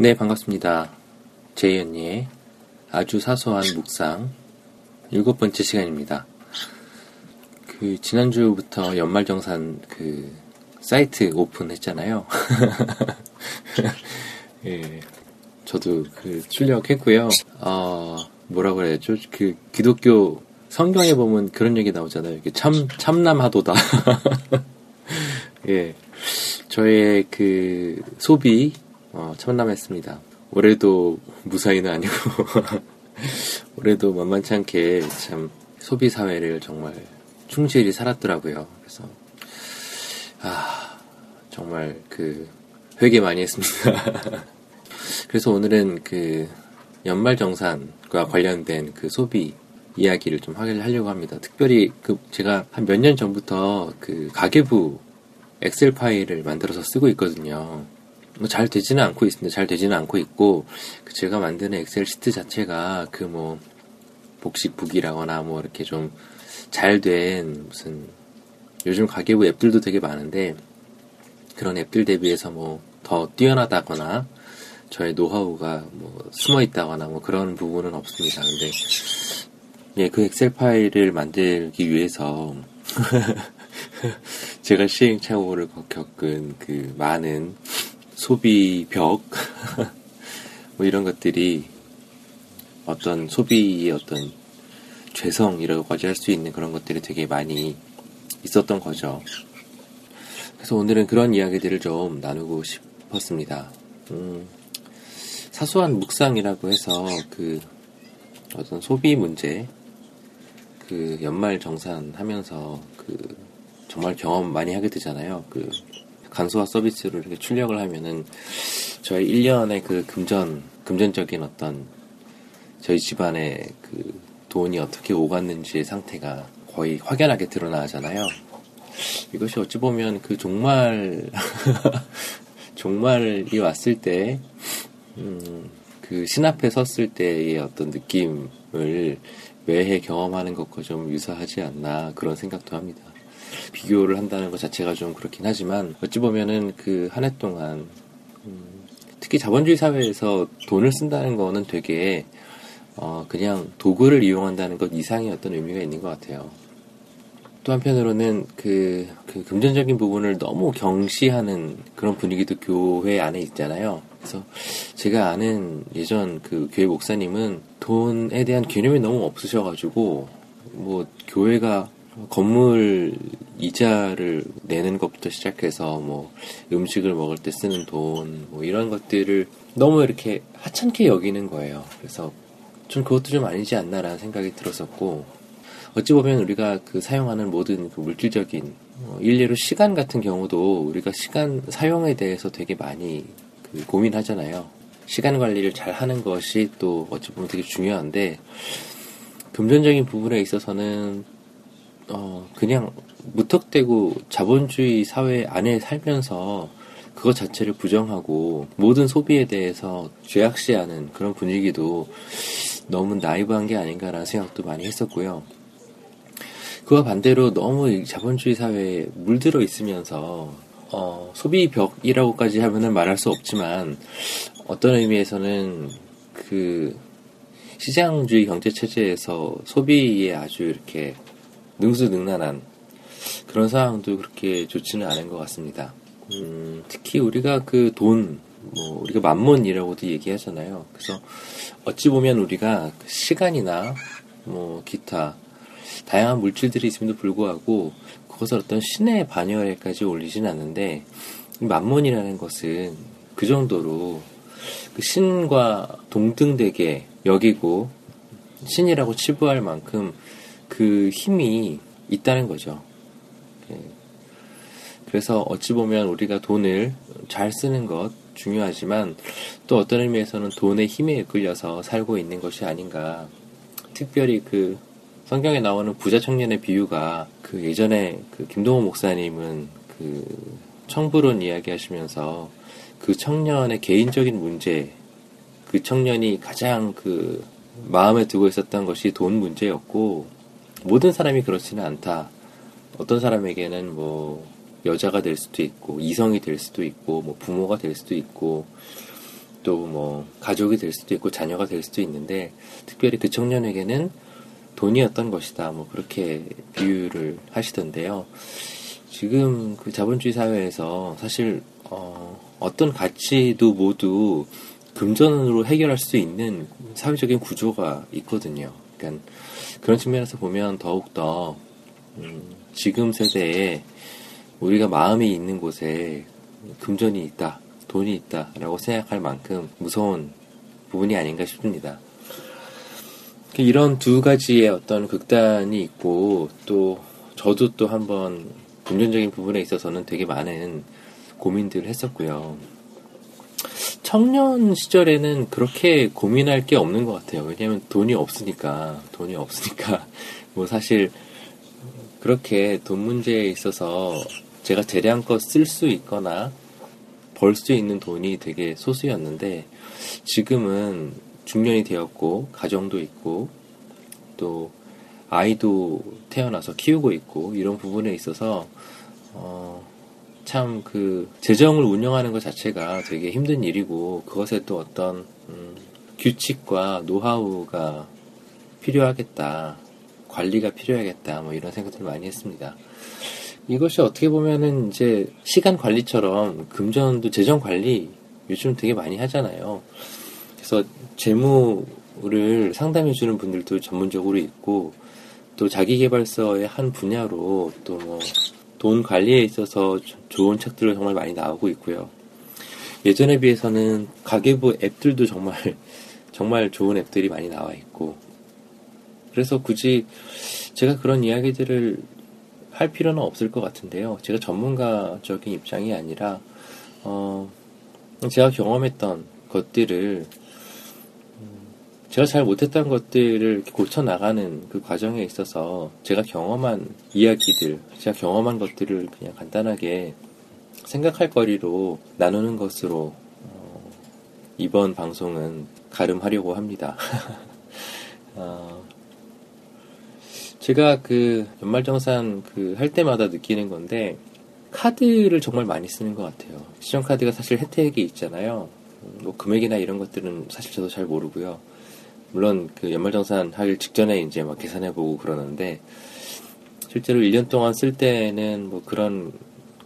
네, 반갑습니다. 제이언니의 아주 사소한 묵상 일곱 번째 시간입니다. 그 지난주부터 연말정산 그 사이트 오픈했잖아요. 예, 저도 그 출력했고요. 어, 뭐라 그래야죠? 그 기독교 성경에 보면 그런 얘기 나오잖아요. 참 참남하도다. 예, 저의 그 소비 어, 참남했습니다. 올해도 무사히는 아니고 올해도 만만치 않게 참 소비 사회를 정말 충실히 살았더라고요. 그래서 아 정말 그 회개 많이 했습니다. 그래서 오늘은 그 연말 정산과 관련된 그 소비 이야기를 좀 하려고 합니다. 특별히 그 제가 한 몇 년 전부터 그 가계부 엑셀 파일을 만들어서 쓰고 있거든요. 뭐잘 되지는 않고 있습니다. 잘 되지는 않고 있고 그 제가 만드는 엑셀 시트 자체가 그 뭐 복식북이라거나 뭐 이렇게 좀 잘 된 무슨 요즘 가계부 앱들도 되게 많은데 그런 앱들 대비해서 뭐 더 뛰어나다거나 저의 노하우가 뭐 숨어 있다거나 뭐 그런 부분은 없습니다. 근데 예, 그 엑셀 파일을 만들기 위해서 제가 시행착오를 겪은 그 많은 소비 벽, 뭐 이런 것들이 어떤 소비의 어떤 죄성이라고까지 할 수 있는 그런 것들이 되게 많이 있었던 거죠. 그래서 오늘은 그런 이야기들을 좀 나누고 싶었습니다. 음, 사소한 묵상이라고 해서 그 어떤 소비 문제, 그 연말 정산 하면서 그 정말 경험 많이 하게 되잖아요. 그 간소화 서비스로 이렇게 출력을 하면은 저희 1년의 그 금전, 금전적인 어떤 저희 집안의 그 돈이 어떻게 오갔는지의 상태가 거의 확연하게 드러나잖아요. 이것이 어찌 보면 그 종말, 종말이 왔을 때, 음, 그신 앞에 섰을 때의 어떤 느낌을 매해 경험하는 것과 좀 유사하지 않나 그런 생각도 합니다. 비교를 한다는 것 자체가 좀 그렇긴 하지만 어찌 보면은 그 한 해 동안 음, 특히 자본주의 사회에서 돈을 쓴다는 거는 되게 어 그냥 도구를 이용한다는 것 이상의 어떤 의미가 있는 것 같아요. 또 한편으로는 그, 그 금전적인 부분을 너무 경시하는 그런 분위기도 교회 안에 있잖아요. 그래서 제가 아는 예전 그 교회 목사님은 돈에 대한 개념이 너무 없으셔가지고 뭐 교회가 건물 이자를 내는 것부터 시작해서 뭐 음식을 먹을 때 쓰는 돈 뭐 이런 것들을 너무 이렇게 하찮게 여기는 거예요. 그래서 전 그것도 좀 아니지 않나라는 생각이 들었었고 어찌 보면 우리가 그 사용하는 모든 그 물질적인 어, 일례로 시간 같은 경우도 우리가 시간 사용에 대해서 되게 많이 그 고민하잖아요. 시간 관리를 잘 하는 것이 또 어찌 보면 되게 중요한데 금전적인 부분에 있어서는 어, 그냥 무턱대고 자본주의 사회 안에 살면서 그것 자체를 부정하고 모든 소비에 대해서 죄악시하는 그런 분위기도 너무 나이브한 게 아닌가라는 생각도 많이 했었고요. 그와 반대로 너무 자본주의 사회에 물들어 있으면서 어, 소비 벽이라고까지 하면은 말할 수 없지만 어떤 의미에서는 그 시장주의 경제 체제에서 소비에 아주 이렇게 능수능란한 그런 상황도 그렇게 좋지는 않은 것 같습니다. 음, 특히 우리가 그 돈, 뭐 우리가 만몬이라고도 얘기하잖아요. 그래서 어찌 보면 우리가 그 시간이나 뭐 기타 다양한 물질들이 있음에도 불구하고 그것을 어떤 신의 반열에까지 올리진 않는데 만몬이라는 것은 그 정도로 그 신과 동등되게 여기고 신이라고 치부할 만큼 그 힘이 있다는 거죠. 예. 그래서 어찌 보면 우리가 돈을 잘 쓰는 것 중요하지만 또 어떤 의미에서는 돈의 힘에 이끌려서 살고 있는 것이 아닌가. 특별히 그 성경에 나오는 부자 청년의 비유가 그 예전에 그 김동호 목사님은 그 청부론 이야기 하시면서 그 청년의 개인적인 문제, 그 청년이 가장 그 마음에 두고 있었던 것이 돈 문제였고 모든 사람이 그렇지는 않다. 어떤 사람에게는 뭐 여자가 될 수도 있고 이성이 될 수도 있고 뭐 부모가 될 수도 있고 또 뭐 가족이 될 수도 있고 자녀가 될 수도 있는데 특별히 그 청년에게는 돈이었던 것이다. 뭐 그렇게 비유를 하시던데요. 지금 그 자본주의 사회에서 사실 어, 어떤 가치도 모두 금전으로 해결할 수 있는 사회적인 구조가 있거든요. 그러니까 그런 측면에서 보면 더욱더 음, 지금 세대에 우리가 마음이 있는 곳에 금전이 있다, 돈이 있다라고 생각할 만큼 무서운 부분이 아닌가 싶습니다. 이런 두 가지의 어떤 극단이 있고 또 저도 또 한번 금전적인 부분에 있어서는 되게 많은 고민들을 했었고요. 청년 시절에는 그렇게 고민할 게 없는 것 같아요. 왜냐하면 돈이 없으니까 돈이 없으니까 뭐 사실 그렇게 돈 문제에 있어서 제가 대량껏 쓸 수 있거나 벌 수 있는 돈이 되게 소수였는데 지금은 중년이 되었고 가정도 있고 또 아이도 태어나서 키우고 있고 이런 부분에 있어서 어, 참 그 재정을 운영하는 것 자체가 되게 힘든 일이고 그것에 또 어떤 음, 규칙과 노하우가 필요하겠다 관리가 필요하겠다 뭐 이런 생각들을 많이 했습니다. 이것이 어떻게 보면은 이제 시간 관리처럼 금전도 재정 관리 요즘 되게 많이 하잖아요. 그래서 재무를 상담해 주는 분들도 전문적으로 있고 또 자기개발서의 한 분야로 또뭐 돈 관리에 있어서 좋은 책들을 정말 많이 나오고 있고요. 예전에 비해서는 가계부 앱들도 정말 정말 좋은 앱들이 많이 나와 있고 그래서 굳이 제가 그런 이야기들을 할 필요는 없을 것 같은데요. 제가 전문가적인 입장이 아니라 어, 제가 경험했던 것들을 음, 제가 잘 못했던 것들을 고쳐 나가는 그 과정에 있어서 제가 경험한 이야기들, 제가 경험한 것들을 그냥 간단하게 생각할 거리로 나누는 것으로 어, 이번 방송은 가름하려고 합니다. 어, 제가 그 연말정산 그 할 때마다 느끼는 건데 카드를 정말 많이 쓰는 것 같아요. 시정카드가 사실 혜택이 있잖아요. 뭐 금액이나 이런 것들은 사실 저도 잘 모르고요. 물론 그 연말정산 할 직전에 이제 막 계산해보고 그러는데 실제로 1년 동안 쓸 때는 뭐 그런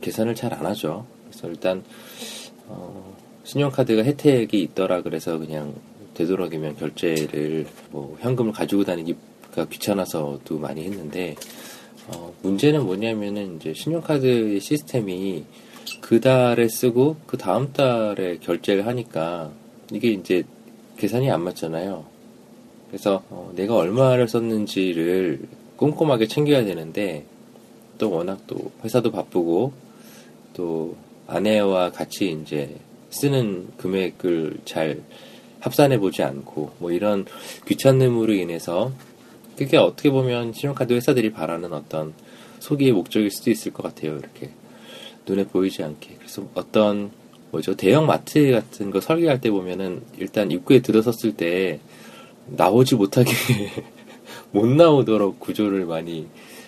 계산을 잘 안 하죠. 그래서 일단 어, 신용카드가 혜택이 있더라 그래서 그냥 되도록이면 결제를 뭐 현금을 가지고 다니기 가 귀찮아서도 많이 했는데 어, 문제는 뭐냐면은 이제 신용카드 시스템이 그 달에 쓰고 그 다음 달에 결제를 하니까 이게 이제 계산이 안 맞잖아요. 그래서 어, 내가 얼마를 썼는지를 꼼꼼하게 챙겨야 되는데 또 워낙 또 회사도 바쁘고 또 아내와 같이 이제 쓰는 금액을 잘 합산해 보지 않고 뭐 이런 귀찮음으로 인해서 그게 어떻게 보면 신용카드 회사들이 바라는 어떤 소기의 목적일 수도 있을 것 같아요. 이렇게 눈에 보이지 않게. 그래서 어떤 뭐죠 대형 마트 같은 거 설계할 때 보면은 일단 입구에 들어섰을 때 나오지 못하게 못 나오도록 구조를 많이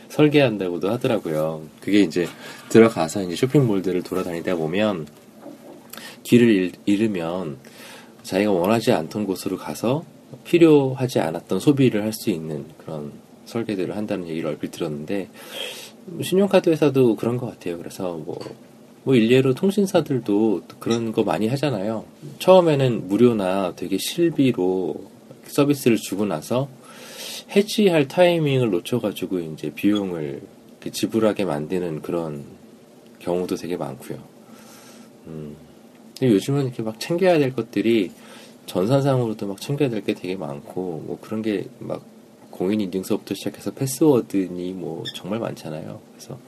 설계한다고도 하더라고요. 그게 이제 들어가서 이제 쇼핑몰들을 돌아다니다 보면 길을 잃으면 자기가 원하지 않던 곳으로 가서 필요하지 않았던 소비를 할 수 있는 그런 설계들을 한다는 얘기를 얼핏 들었는데 신용카드 회사도 그런 것 같아요. 그래서 뭐, 뭐 일례로 통신사들도 그런 거 많이 하잖아요. 처음에는 무료나 되게 실비로 서비스를 주고 나서 해지할 타이밍을 놓쳐가지고 이제 비용을 지불하게 만드는 그런 경우도 되게 많고요. 음, 요즘은 이렇게 막 챙겨야 될 것들이 전산상으로도 막 챙겨야 될 게 되게 많고 뭐 그런 게 막 공인인증서부터 시작해서 패스워드니 뭐 정말 많잖아요. 그래서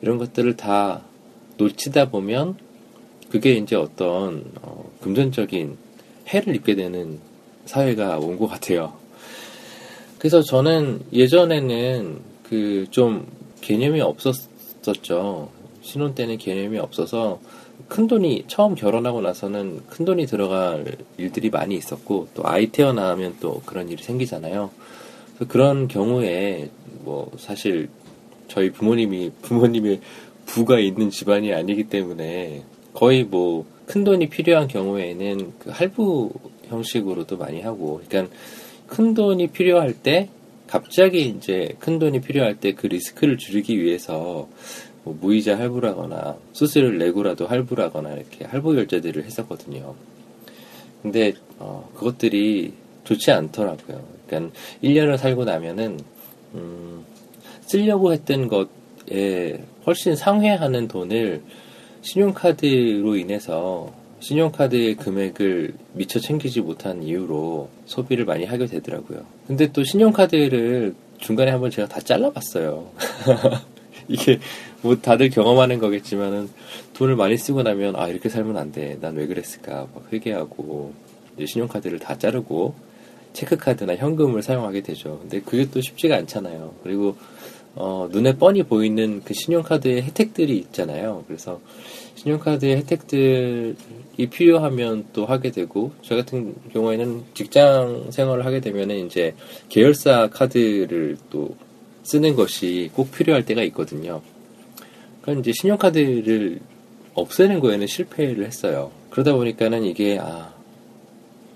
이런 것들을 다 놓치다 보면 그게 이제 어떤 어, 금전적인 해를 입게 되는 사회가 온 것 같아요. 그래서 저는 예전에는 그 좀 개념이 없었었죠. 신혼 때는 개념이 없어서 큰 돈이 처음 결혼하고 나서는 큰 돈이 들어갈 일들이 많이 있었고 또 아이 태어나면 또 그런 일이 생기잖아요. 그런 경우에 뭐 사실 저희 부모님이 부모님의 부가 있는 집안이 아니기 때문에 거의 뭐 큰 돈이 필요한 경우에는 그 할부 형식으로도 많이 하고 그러니까 큰 돈이 필요할 때 갑자기 이제 큰 돈이 필요할 때 그 리스크를 줄이기 위해서 뭐 무이자 할부라거나 수수료를 내고라도 할부라거나 이렇게 할부 결제들을 했었거든요. 근데 어, 그것들이 좋지 않더라고요. 그러니까 1년을 살고 나면은 음, 쓰려고 했던 것에 훨씬 상회하는 돈을 신용카드로 인해서 신용카드의 금액을 미처 챙기지 못한 이유로 소비를 많이 하게 되더라고요. 근데 또 신용카드를 중간에 한번 제가 다 잘라봤어요. 이게 뭐 다들 경험하는 거겠지만은 돈을 많이 쓰고 나면 아 이렇게 살면 안 돼. 난 왜 그랬을까 막 회개하고 이제 신용카드를 다 자르고 체크카드나 현금을 사용하게 되죠. 근데 그게 또 쉽지가 않잖아요. 그리고 어, 눈에 뻔히 보이는 그 신용카드의 혜택들이 있잖아요. 그래서 신용카드의 혜택들이 필요하면 또 하게 되고, 저 같은 경우에는 직장 생활을 하게 되면은 이제 계열사 카드를 또 쓰는 것이 꼭 필요할 때가 있거든요. 그러니까 이제 신용카드를 없애는 거에는 실패를 했어요. 그러다 보니까는 이게, 아,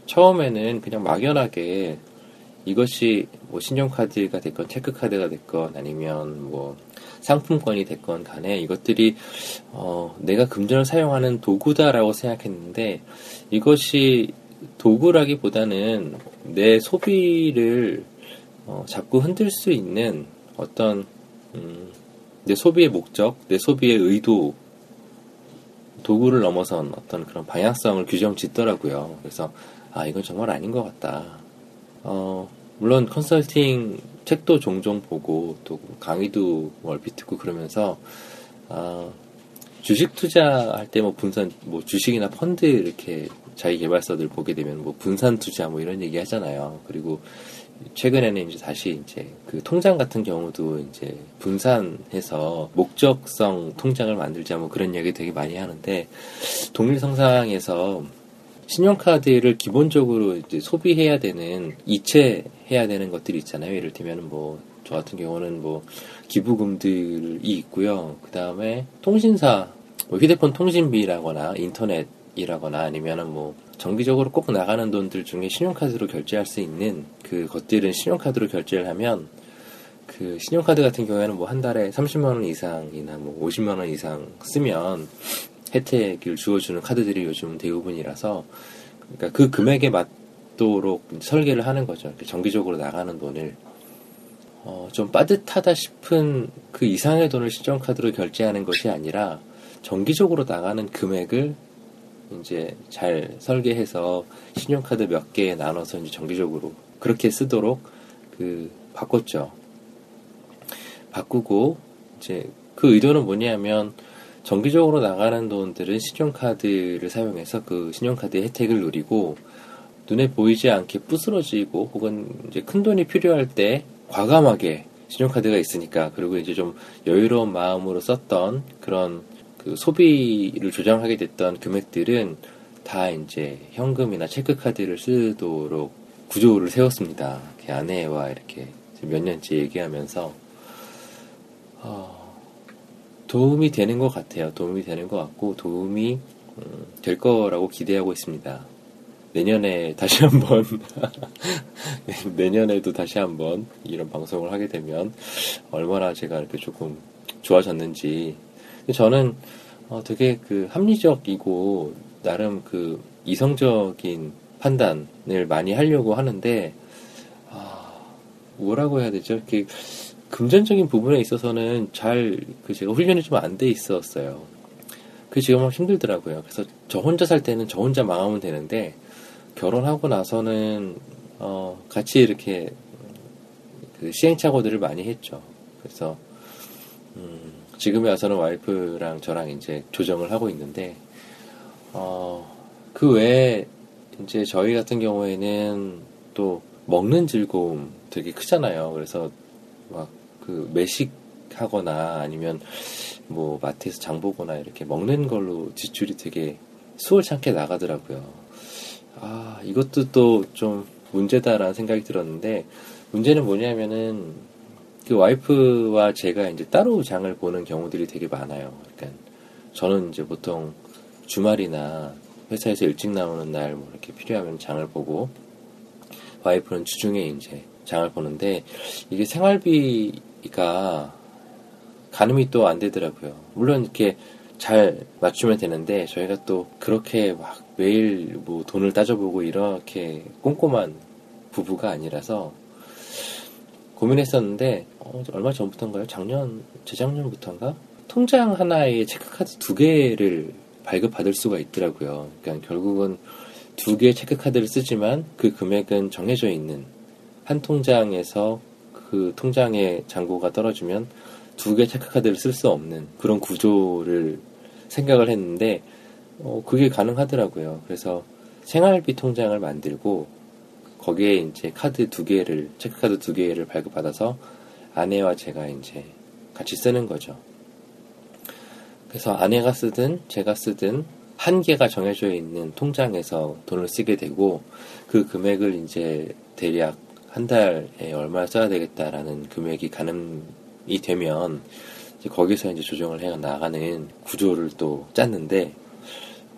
처음에는 그냥 막연하게 이것이 뭐 신용카드가 됐건 체크카드가 됐건 아니면 뭐 상품권이 됐건 간에 이것들이 어 내가 금전을 사용하는 도구다라고 생각했는데 이것이 도구라기보다는 내 소비를 어 자꾸 흔들 수 있는 어떤 음, 내 소비의 목적, 내 소비의 의도 도구를 넘어선 어떤 그런 방향성을 규정 짓더라고요. 그래서 아 이건 정말 아닌 것 같다. 어, 물론 컨설팅 책도 종종 보고 또 강의도 얼핏 듣고 그러면서 아, 주식 투자할 때 뭐 분산 뭐 주식이나 펀드 이렇게 자기 개발서들 보게 되면 뭐 분산 투자 뭐 이런 얘기 하잖아요. 그리고 최근에는 이제 다시 이제 그 통장 같은 경우도 이제 분산해서 목적성 통장을 만들자 뭐 그런 얘기 되게 많이 하는데 동일성상에서 신용카드를 기본적으로 이제 소비해야 되는 이체해야 되는 것들이 있잖아요. 예를 들면 뭐 저 같은 경우는 뭐 기부금들이 있고요. 그 다음에 통신사 뭐 휴대폰 통신비라거나 인터넷이라거나 아니면은 뭐 정기적으로 꼭 나가는 돈들 중에 신용카드로 결제할 수 있는 그 것들은 신용카드로 결제를 하면 그 신용카드 같은 경우에는 뭐 한 달에 30만 원 이상이나 뭐 50만 원 이상 쓰면 혜택을 주어주는 카드들이 요즘 대부분이라서 그러니까 그 금액에 맞도록 설계를 하는 거죠. 정기적으로 나가는 돈을 어, 좀 빠듯하다 싶은 그 이상의 돈을 신용카드로 결제하는 것이 아니라 정기적으로 나가는 금액을 이제 잘 설계해서 신용카드 몇 개에 나눠서 이제 정기적으로 그렇게 쓰도록 그 바꿨죠. 바꾸고 이제 그 의도는 뭐냐면 정기적으로 나가는 돈들은 신용카드를 사용해서 그 신용카드의 혜택을 누리고 눈에 보이지 않게 부스러지고 혹은 이제 큰 돈이 필요할 때 과감하게 신용카드가 있으니까 그리고 이제 좀 여유로운 마음으로 썼던 그런 그 소비를 조장하게 됐던 금액들은 다 이제 현금이나 체크카드를 쓰도록 구조를 세웠습니다. 아내와 이렇게 몇 년째 얘기하면서 어, 도움이 되는 것 같아요. 도움이 되는 것 같고 도움이 음, 될 거라고 기대하고 있습니다. 내년에 다시 한번 내년에도 다시 한번 이런 방송을 하게 되면 얼마나 제가 이렇게 조금 좋아졌는지 저는 어, 되게 그 합리적이고 나름 그 이성적인 판단을 많이 하려고 하는데 아, 뭐라고 해야 되죠? 이렇게 금전적인 부분에 있어서는 잘 그 제가 훈련이 좀 안 돼 있었어요. 그 지금 막 힘들더라고요. 그래서 저 혼자 살 때는 저 혼자 망하면 되는데 결혼하고 나서는 어 같이 이렇게 그 시행착오들을 많이 했죠. 그래서 음 지금에 와서는 와이프랑 저랑 이제 조정을 하고 있는데 어, 그 외에 이제 저희 같은 경우에는 또 먹는 즐거움 되게 크잖아요. 그래서 막그 매식하거나 아니면 뭐 마트에서 장 보거나 이렇게 먹는 걸로 지출이 되게 수월찮게 나가더라고요. 아, 이것도 또 좀 문제다라는 생각이 들었는데 문제는 뭐냐면은 그 와이프와 제가 이제 따로 장을 보는 경우들이 되게 많아요. 그러니까 저는 이제 보통 주말이나 회사에서 일찍 나오는 날 뭐 이렇게 필요하면 장을 보고 와이프는 주중에 이제 장을 보는데 이게 생활비가 가늠이 또 안 되더라고요. 물론 이렇게 잘 맞추면 되는데 저희가 또 그렇게 막 매일 뭐 돈을 따져보고 이렇게 꼼꼼한 부부가 아니라서 고민했었는데 어, 얼마 전부터인가요? 작년 재작년부터인가? 통장 하나에 체크카드 두 개를 발급받을 수가 있더라고요. 그러니까 결국은 두 개의 체크카드를 쓰지만 그 금액은 정해져 있는 한 통장에서 그 통장의 잔고가 떨어지면 두 개 체크카드를 쓸 수 없는 그런 구조를 생각을 했는데 어, 그게 가능하더라고요. 그래서 생활비 통장을 만들고 거기에 이제 카드 두 개를 체크카드 두 개를 발급받아서 아내와 제가 이제 같이 쓰는 거죠. 그래서 아내가 쓰든 제가 쓰든 한 개가 정해져 있는 통장에서 돈을 쓰게 되고 그 금액을 이제 대략 한 달에 얼마 써야 되겠다라는 금액이 가늠이 되면 이제 거기서 이제 조정을 해 나가는 구조를 또 짰는데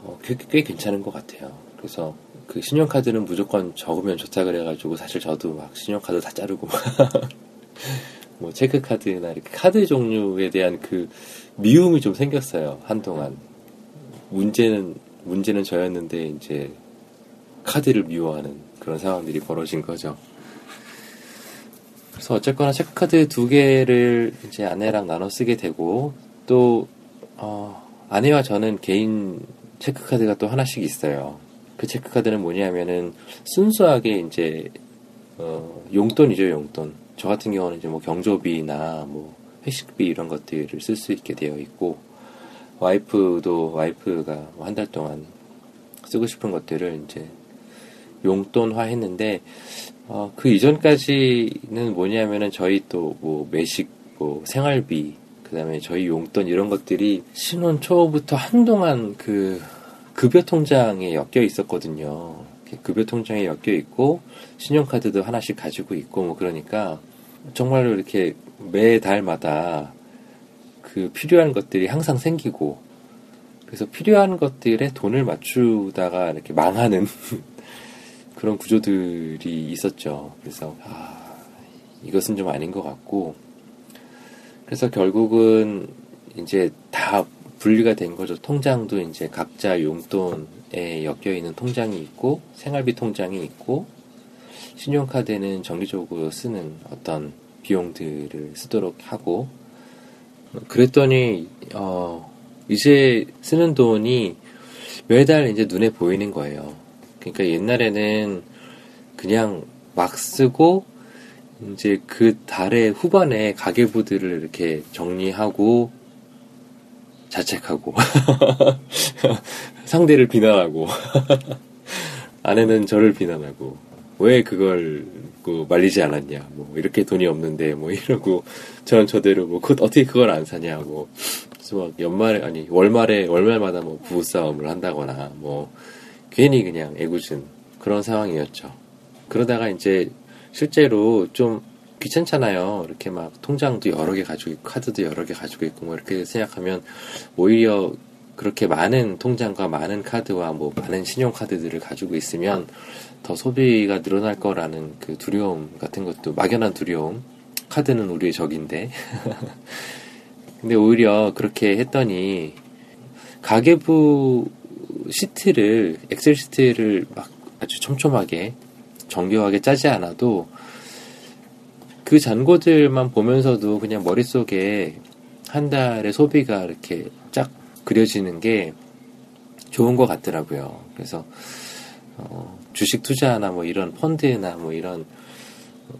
어, 꽤, 꽤 괜찮은 것 같아요. 그래서 그 신용카드는 무조건 적으면 좋다 그래가지고 사실 저도 막 신용카드 다 자르고 뭐 체크카드나 이렇게 카드 종류에 대한 그 미움이 좀 생겼어요 한동안 문제는 문제는 저였는데 이제 카드를 미워하는 그런 상황들이 벌어진 거죠. 그래서 어쨌거나 체크카드 두 개를 이제 아내랑 나눠 쓰게 되고 또 어, 아내와 저는 개인 체크카드가 또 하나씩 있어요. 그 체크카드는 뭐냐면은 순수하게 이제 어, 용돈이죠 용돈. 저 같은 경우는 이제 뭐 경조비나 뭐 회식비 이런 것들을 쓸 수 있게 되어 있고 와이프도 와이프가 뭐한달 동안 쓰고 싶은 것들을 이제 용돈화 했는데 어, 그 이전까지는 뭐냐면은 저희 또 뭐 매식 뭐 생활비 그 다음에 저희 용돈 이런 것들이 신혼 초부터 한동안 그 급여 통장에 엮여 있었거든요. 급여 통장에 엮여 있고 신용카드도 하나씩 가지고 있고 뭐 그러니까 정말로 이렇게 매 달마다 그 필요한 것들이 항상 생기고 그래서 필요한 것들에 돈을 맞추다가 이렇게 망하는 그런 구조들이 있었죠. 그래서 아, 이것은 좀 아닌 것 같고 그래서 결국은 이제 다 분리가 된 거죠. 통장도 이제 각자 용돈에 엮여 있는 통장이 있고 생활비 통장이 있고 신용카드는 정기적으로 쓰는 어떤 비용들을 쓰도록 하고 그랬더니 어 이제 쓰는 돈이 매달 이제 눈에 보이는 거예요. 그러니까 옛날에는 그냥 막 쓰고 이제 그 달의 후반에 가계부들을 이렇게 정리하고 자책하고 상대를 비난하고 아내는 저를 비난하고 왜 그걸 그 말리지 않았냐 뭐 이렇게 돈이 없는데 뭐 이러고 저는 저대로 뭐 그, 어떻게 그걸 안 사냐 뭐 그래서 막 연말에 아니 월말에 월말마다 뭐 부부싸움을 한다거나 뭐 괜히 그냥 애꿎은 그런 상황이었죠 그러다가 이제 실제로 좀 귀찮잖아요. 이렇게 막 통장도 여러 개 가지고 있고 카드도 여러 개 가지고 있고 뭐 이렇게 생각하면 오히려 그렇게 많은 통장과 많은 카드와 뭐 많은 신용카드들을 가지고 있으면 더 소비가 늘어날 거라는 그 두려움 같은 것도 막연한 두려움. 카드는 우리의 적인데. 근데 오히려 그렇게 했더니 가계부 시트를 엑셀 시트를 막 아주 촘촘하게 정교하게 짜지 않아도 그 잔고들만 보면서도 그냥 머릿속에 한 달의 소비가 이렇게 쫙 그려지는 게 좋은 것 같더라고요. 그래서 어, 주식 투자나 뭐 이런 펀드나 뭐 이런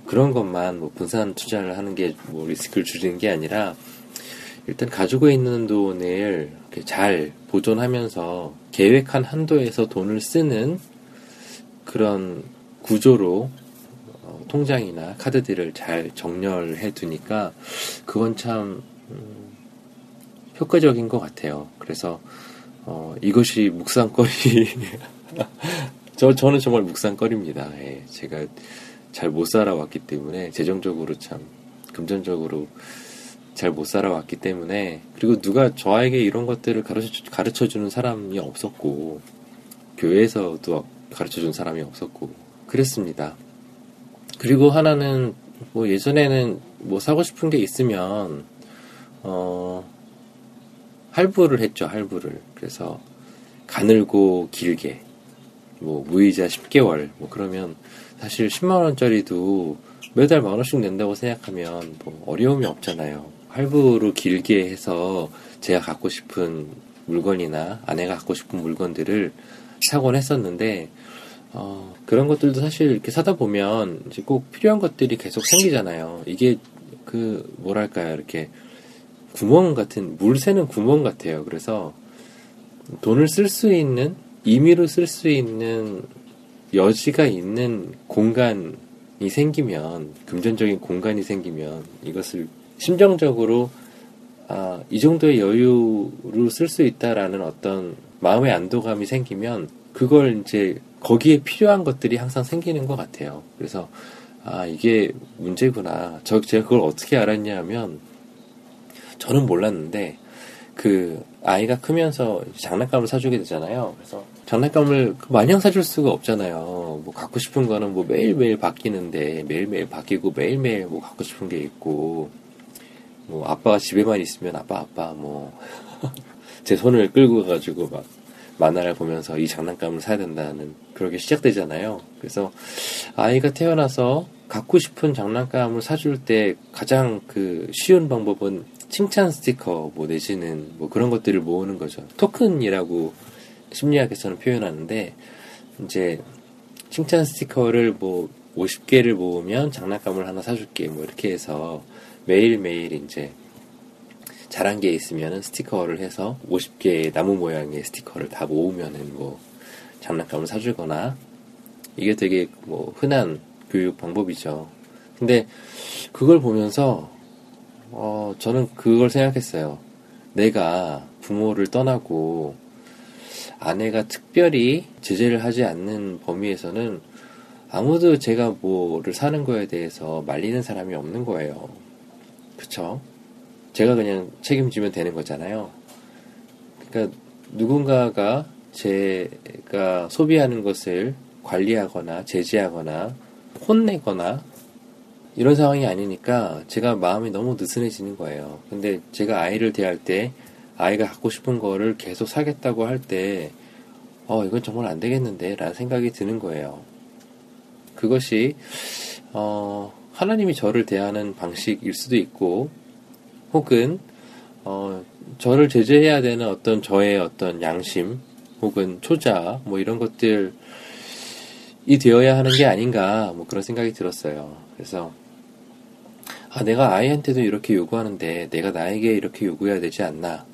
그런 것만 뭐 분산 투자를 하는 게 뭐 리스크를 줄이는 게 아니라 일단 가지고 있는 돈을 잘 보존하면서 계획한 한도에서 돈을 쓰는 그런 구조로 어, 통장이나 카드들을 잘 정렬해 두니까 그건 참 음, 효과적인 것 같아요. 그래서 어, 이것이 묵상거리 저 저는 정말 묵상거리입니다. 예, 제가 잘 못 살아왔기 때문에 재정적으로 참 금전적으로 잘 못 살아왔기 때문에 그리고 누가 저에게 이런 것들을 가르쳐 가르쳐 주는 사람이 없었고 교회에서도 가르쳐 준 사람이 없었고 그랬습니다. 그리고 하나는 뭐 예전에는 뭐 사고 싶은 게 있으면 어 할부를 했죠 할부를 그래서 가늘고 길게 뭐 무이자 10개월 뭐 그러면 사실 10만 원짜리도 매달 만 원씩 낸다고 생각하면 뭐 어려움이 없잖아요. 할부로 길게 해서 제가 갖고 싶은 물건이나 아내가 갖고 싶은 물건들을 사곤 했었는데 어, 그런 것들도 사실 이렇게 사다 보면 이제 꼭 필요한 것들이 계속 생기잖아요. 이게 그 뭐랄까요 이렇게 구멍 같은 물 새는 구멍 같아요. 그래서 돈을 쓸 수 있는 임의로 쓸 수 있는 여지가 있는 공간이 생기면 금전적인 공간이 생기면 이것을 심정적으로 아, 이 정도의 여유로 쓸수 있다라는 어떤 마음의 안도감이 생기면 그걸 이제 거기에 필요한 것들이 항상 생기는 것 같아요. 그래서 아 이게 문제구나. 저 제가 그걸 어떻게 알았냐 하면 저는 몰랐는데 그 아이가 크면서 장난감을 사주게 되잖아요. 그래서 장난감을 마냥 사줄 수가 없잖아요. 뭐 갖고 싶은 거는 뭐 매일매일 바뀌는데 매일매일 바뀌고 매일매일 뭐 갖고 싶은 게 있고 뭐 아빠가 집에만 있으면 아빠 아빠 뭐 제 손을 끌고 가지고 막 만화를 보면서 이 장난감을 사야 된다는 그렇게 시작되잖아요. 그래서 아이가 태어나서 갖고 싶은 장난감을 사줄 때 가장 그 쉬운 방법은 칭찬 스티커 뭐 내지는 뭐 그런 것들을 모으는 거죠. 토큰이라고 심리학에서는 표현하는데 이제 칭찬 스티커를 뭐 50개를 모으면 장난감을 하나 사줄게 뭐 이렇게 해서 매일매일 이제 잘한 게 있으면 스티커를 해서 50개의 나무 모양의 스티커를 다 모으면은 뭐 장난감을 사주거나 이게 되게 뭐 흔한 교육 방법이죠. 근데 그걸 보면서 어 저는 그걸 생각했어요. 내가 부모를 떠나고 아내가 특별히 제재를 하지 않는 범위에서는 아무도 제가 뭐를 사는 거에 대해서 말리는 사람이 없는 거예요. 그쵸? 제가 그냥 책임지면 되는 거잖아요. 그러니까 누군가가 제가 소비하는 것을 관리하거나 제지하거나 혼내거나 이런 상황이 아니니까 제가 마음이 너무 느슨해지는 거예요. 근데 제가 아이를 대할 때 아이가 갖고 싶은 거를 계속 사겠다고 할 때, 어, 이건 정말 안 되겠는데, 라는 생각이 드는 거예요. 그것이, 어, 하나님이 저를 대하는 방식일 수도 있고, 혹은, 어, 저를 제재해야 되는 어떤 저의 어떤 양심, 혹은 초자, 뭐 이런 것들이 되어야 하는 게 아닌가, 뭐 그런 생각이 들었어요. 그래서, 아, 내가 아이한테도 이렇게 요구하는데, 내가 나에게 이렇게 요구해야 되지 않나.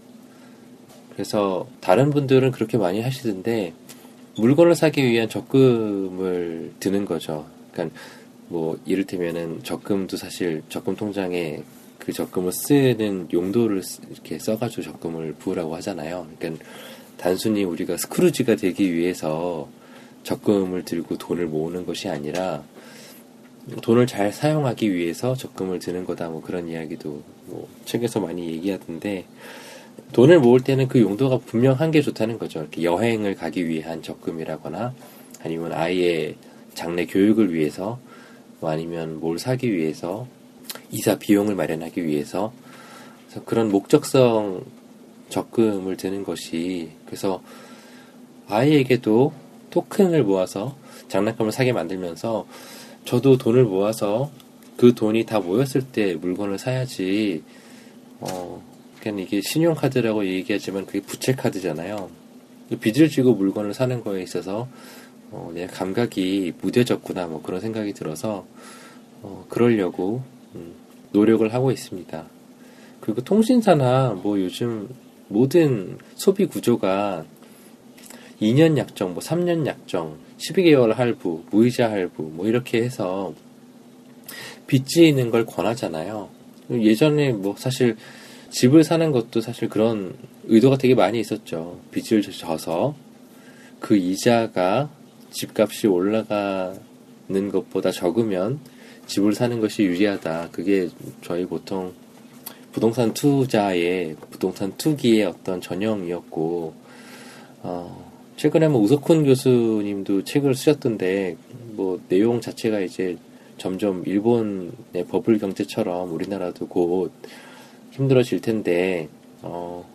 그래서 다른 분들은 그렇게 많이 하시던데 물건을 사기 위한 적금을 드는 거죠. 그러니까 뭐 이를테면은 적금도 사실 적금 통장에 그 적금을 쓰는 용도를 이렇게 써가지고 적금을 부으라고 하잖아요. 그러니까 단순히 우리가 스크루지가 되기 위해서 적금을 들고 돈을 모으는 것이 아니라 돈을 잘 사용하기 위해서 적금을 드는 거다 뭐 그런 이야기도 뭐 책에서 많이 얘기하던데 돈을 모을 때는 그 용도가 분명한 게 좋다는 거죠. 이렇게 여행을 가기 위한 적금이라거나 아니면 아이의 장래 교육을 위해서 뭐 아니면 뭘 사기 위해서 이사 비용을 마련하기 위해서 그런 목적성 적금을 드는 것이 그래서 아이에게도 토큰을 모아서 장난감을 사게 만들면서 저도 돈을 모아서 그 돈이 다 모였을 때 물건을 사야지 어 그러니까 이게 신용카드라고 얘기하지만 그게 부채카드잖아요. 빚을 지고 물건을 사는 거에 있어서 어, 내 감각이 무뎌졌구나 뭐 그런 생각이 들어서 어, 그러려고 음, 노력을 하고 있습니다. 그리고 통신사나 뭐 요즘 모든 소비 구조가 2년 약정, 뭐 3년 약정, 12개월 할부, 무이자 할부, 뭐 이렇게 해서 빚지 있는 걸 권하잖아요. 예전에 뭐 사실 집을 사는 것도 사실 그런 의도가 되게 많이 있었죠. 빚을 져서 그 이자가 집값이 올라가는 것보다 적으면 집을 사는 것이 유리하다. 그게 저희 보통 부동산 투자의 부동산 투기의 어떤 전형이었고 어, 최근에 뭐 우석훈 교수님도 책을 쓰셨던데 뭐 내용 자체가 이제 점점 일본의 버블 경제처럼 우리나라도 곧 힘들어질 텐데 어,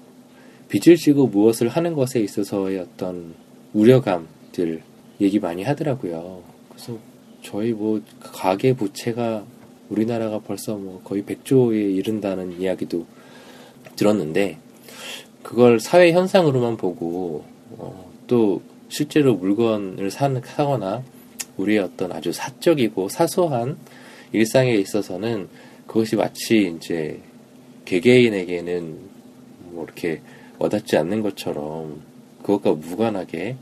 빚을 지고 무엇을 하는 것에 있어서의 어떤 우려감들 얘기 많이 하더라고요. 그래서 저희 뭐 가계 부채가 우리나라가 벌써 뭐 거의 100조에 이른다는 이야기도 들었는데 그걸 사회 현상으로만 보고 어, 또 실제로 물건을 사는, 사거나 우리의 어떤 아주 사적이고 사소한 일상에 있어서는 그것이 마치 이제 개개인에게는 뭐 이렇게 와닿지 않는 것처럼 그것과 무관하게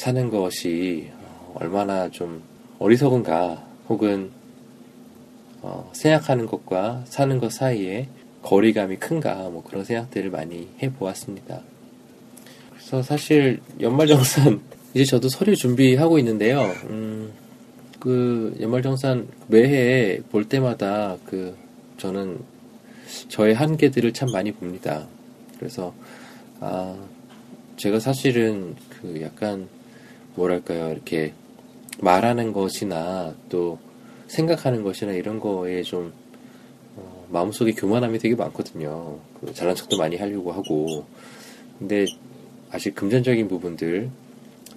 사는 것이 얼마나 좀 어리석은가 혹은 어, 생각하는 것과 사는 것 사이에 거리감이 큰가 뭐 그런 생각들을 많이 해보았습니다. 그래서 사실 연말정산 이제 저도 서류 준비하고 있는데요. 음, 그 연말정산 매해 볼 때마다 그 저는 저의 한계들을 참 많이 봅니다. 그래서 아 제가 사실은 그 약간 뭐랄까요 이렇게 말하는 것이나 또 생각하는 것이나 이런 거에 좀 어, 마음속에 교만함이 되게 많거든요. 그 잘난 척도 많이 하려고 하고 근데 아직 금전적인 부분들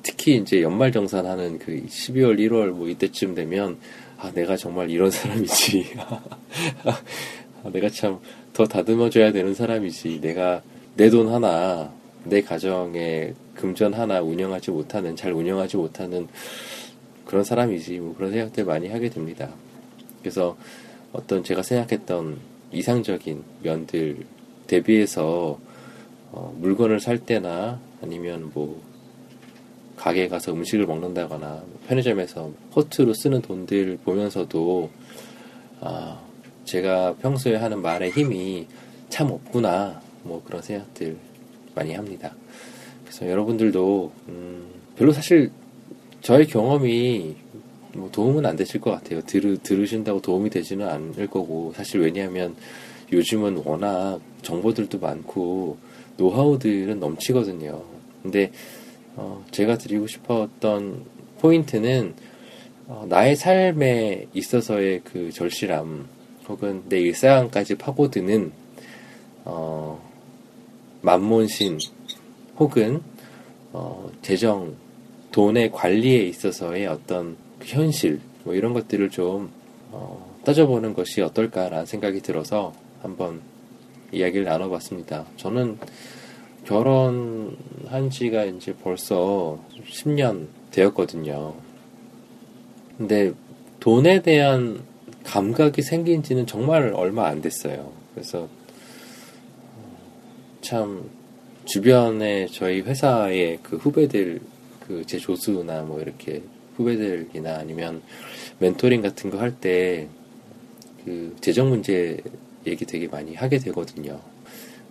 특히 이제 연말 정산하는 그 12월, 1월 뭐 이때쯤 되면 아 내가 정말 이런 사람이지. 아, 내가 참 더 다듬어줘야 되는 사람이지. 내가 내 돈 하나, 내 가정의 금전 하나 운영하지 못하는, 잘 운영하지 못하는 그런 사람이지. 뭐 그런 생각들 많이 하게 됩니다. 그래서 어떤 제가 생각했던 이상적인 면들 대비해서 어, 물건을 살 때나 아니면 뭐 가게에 가서 음식을 먹는다거나 편의점에서 허투루 쓰는 돈들 보면서도 아 제가 평소에 하는 말의 힘이 참 없구나 뭐 그런 생각들 많이 합니다. 그래서 여러분들도 음 별로 사실 저의 경험이 뭐 도움은 안 되실 것 같아요. 들으, 들으신다고 도움이 되지는 않을 거고 사실 왜냐하면 요즘은 워낙 정보들도 많고 노하우들은 넘치거든요. 근데 어, 제가 드리고 싶었던 포인트는 어, 나의 삶에 있어서의 그 절실함 혹은 내 일상까지 파고드는 어, 만몬신 혹은 어, 재정 돈의 관리에 있어서의 어떤 그 현실 뭐 이런 것들을 좀 어, 따져보는 것이 어떨까라는 생각이 들어서 한번 이야기를 나눠봤습니다. 저는 결혼한 지가 이제 벌써 10년 되었거든요. 근데 돈에 대한 감각이 생긴 지는 정말 얼마 안 됐어요. 그래서 참 주변에 저희 회사의 그 후배들 그 제 조수나 뭐 이렇게 후배들이나 아니면 멘토링 같은 거 할 때 그 재정 문제 얘기 되게 많이 하게 되거든요.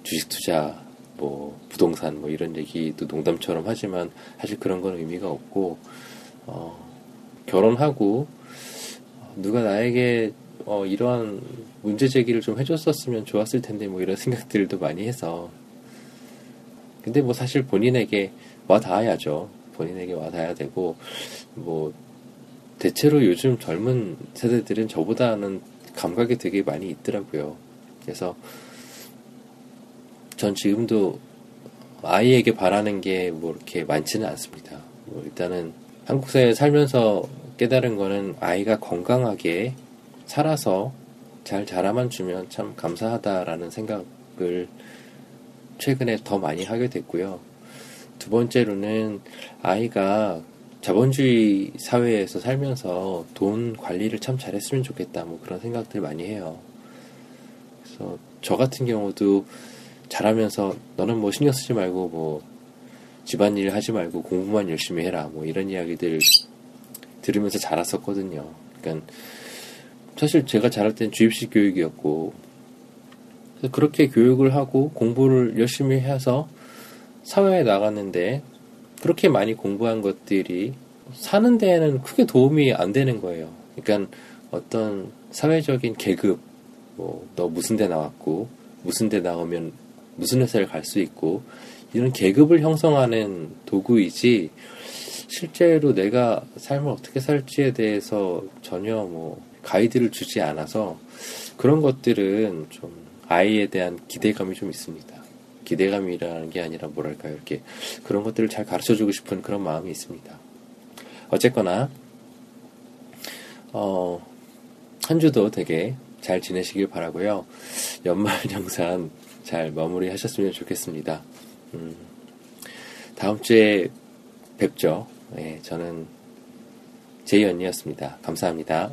주식 투자 뭐 부동산 뭐 이런 얘기도 농담처럼 하지만 사실 그런 건 의미가 없고 어, 결혼하고 누가 나에게 어, 이러한 문제 제기를 좀 해줬었으면 좋았을 텐데 뭐 이런 생각들도 많이 해서 근데 뭐 사실 본인에게 와 닿아야죠 본인에게 와 닿아야 되고 뭐 대체로 요즘 젊은 세대들은 저보다는 감각이 되게 많이 있더라고요 그래서 전 지금도 아이에게 바라는 게 뭐 이렇게 많지는 않습니다. 뭐 일단은 한국 사회에 살면서 깨달은 거는 아이가 건강하게 살아서 잘 자라만 주면 참 감사하다라는 생각을 최근에 더 많이 하게 됐고요. 두 번째로는 아이가 자본주의 사회에서 살면서 돈 관리를 참 잘했으면 좋겠다. 뭐 그런 생각들 많이 해요. 그래서 저 같은 경우도 잘하면서 너는 뭐 신경 쓰지 말고 뭐 집안일 하지 말고 공부만 열심히 해라 뭐 이런 이야기들 들으면서 자랐었거든요. 그러니까 사실 제가 자랄 땐 주입식 교육이었고 그렇게 교육을 하고 공부를 열심히 해서 사회에 나갔는데 그렇게 많이 공부한 것들이 사는 데에는 크게 도움이 안 되는 거예요. 그러니까 어떤 사회적인 계급, 뭐, 너 무슨 데 나왔고, 무슨 데 나오면 무슨 회사를 갈 수 있고, 이런 계급을 형성하는 도구이지, 실제로 내가 삶을 어떻게 살지에 대해서 전혀 뭐, 가이드를 주지 않아서, 그런 것들은 좀 아이에 대한 기대감이 좀 있습니다. 기대감이라는 게 아니라 뭐랄까요. 이렇게 그런 것들을 잘 가르쳐 주고 싶은 그런 마음이 있습니다. 어쨌거나, 어, 한 주도 되게 잘 지내시길 바라고요. 연말 영상 잘 마무리 하셨으면 좋겠습니다. 음, 다음 주에 뵙죠. 네, 저는 제이 언니였습니다. 감사합니다.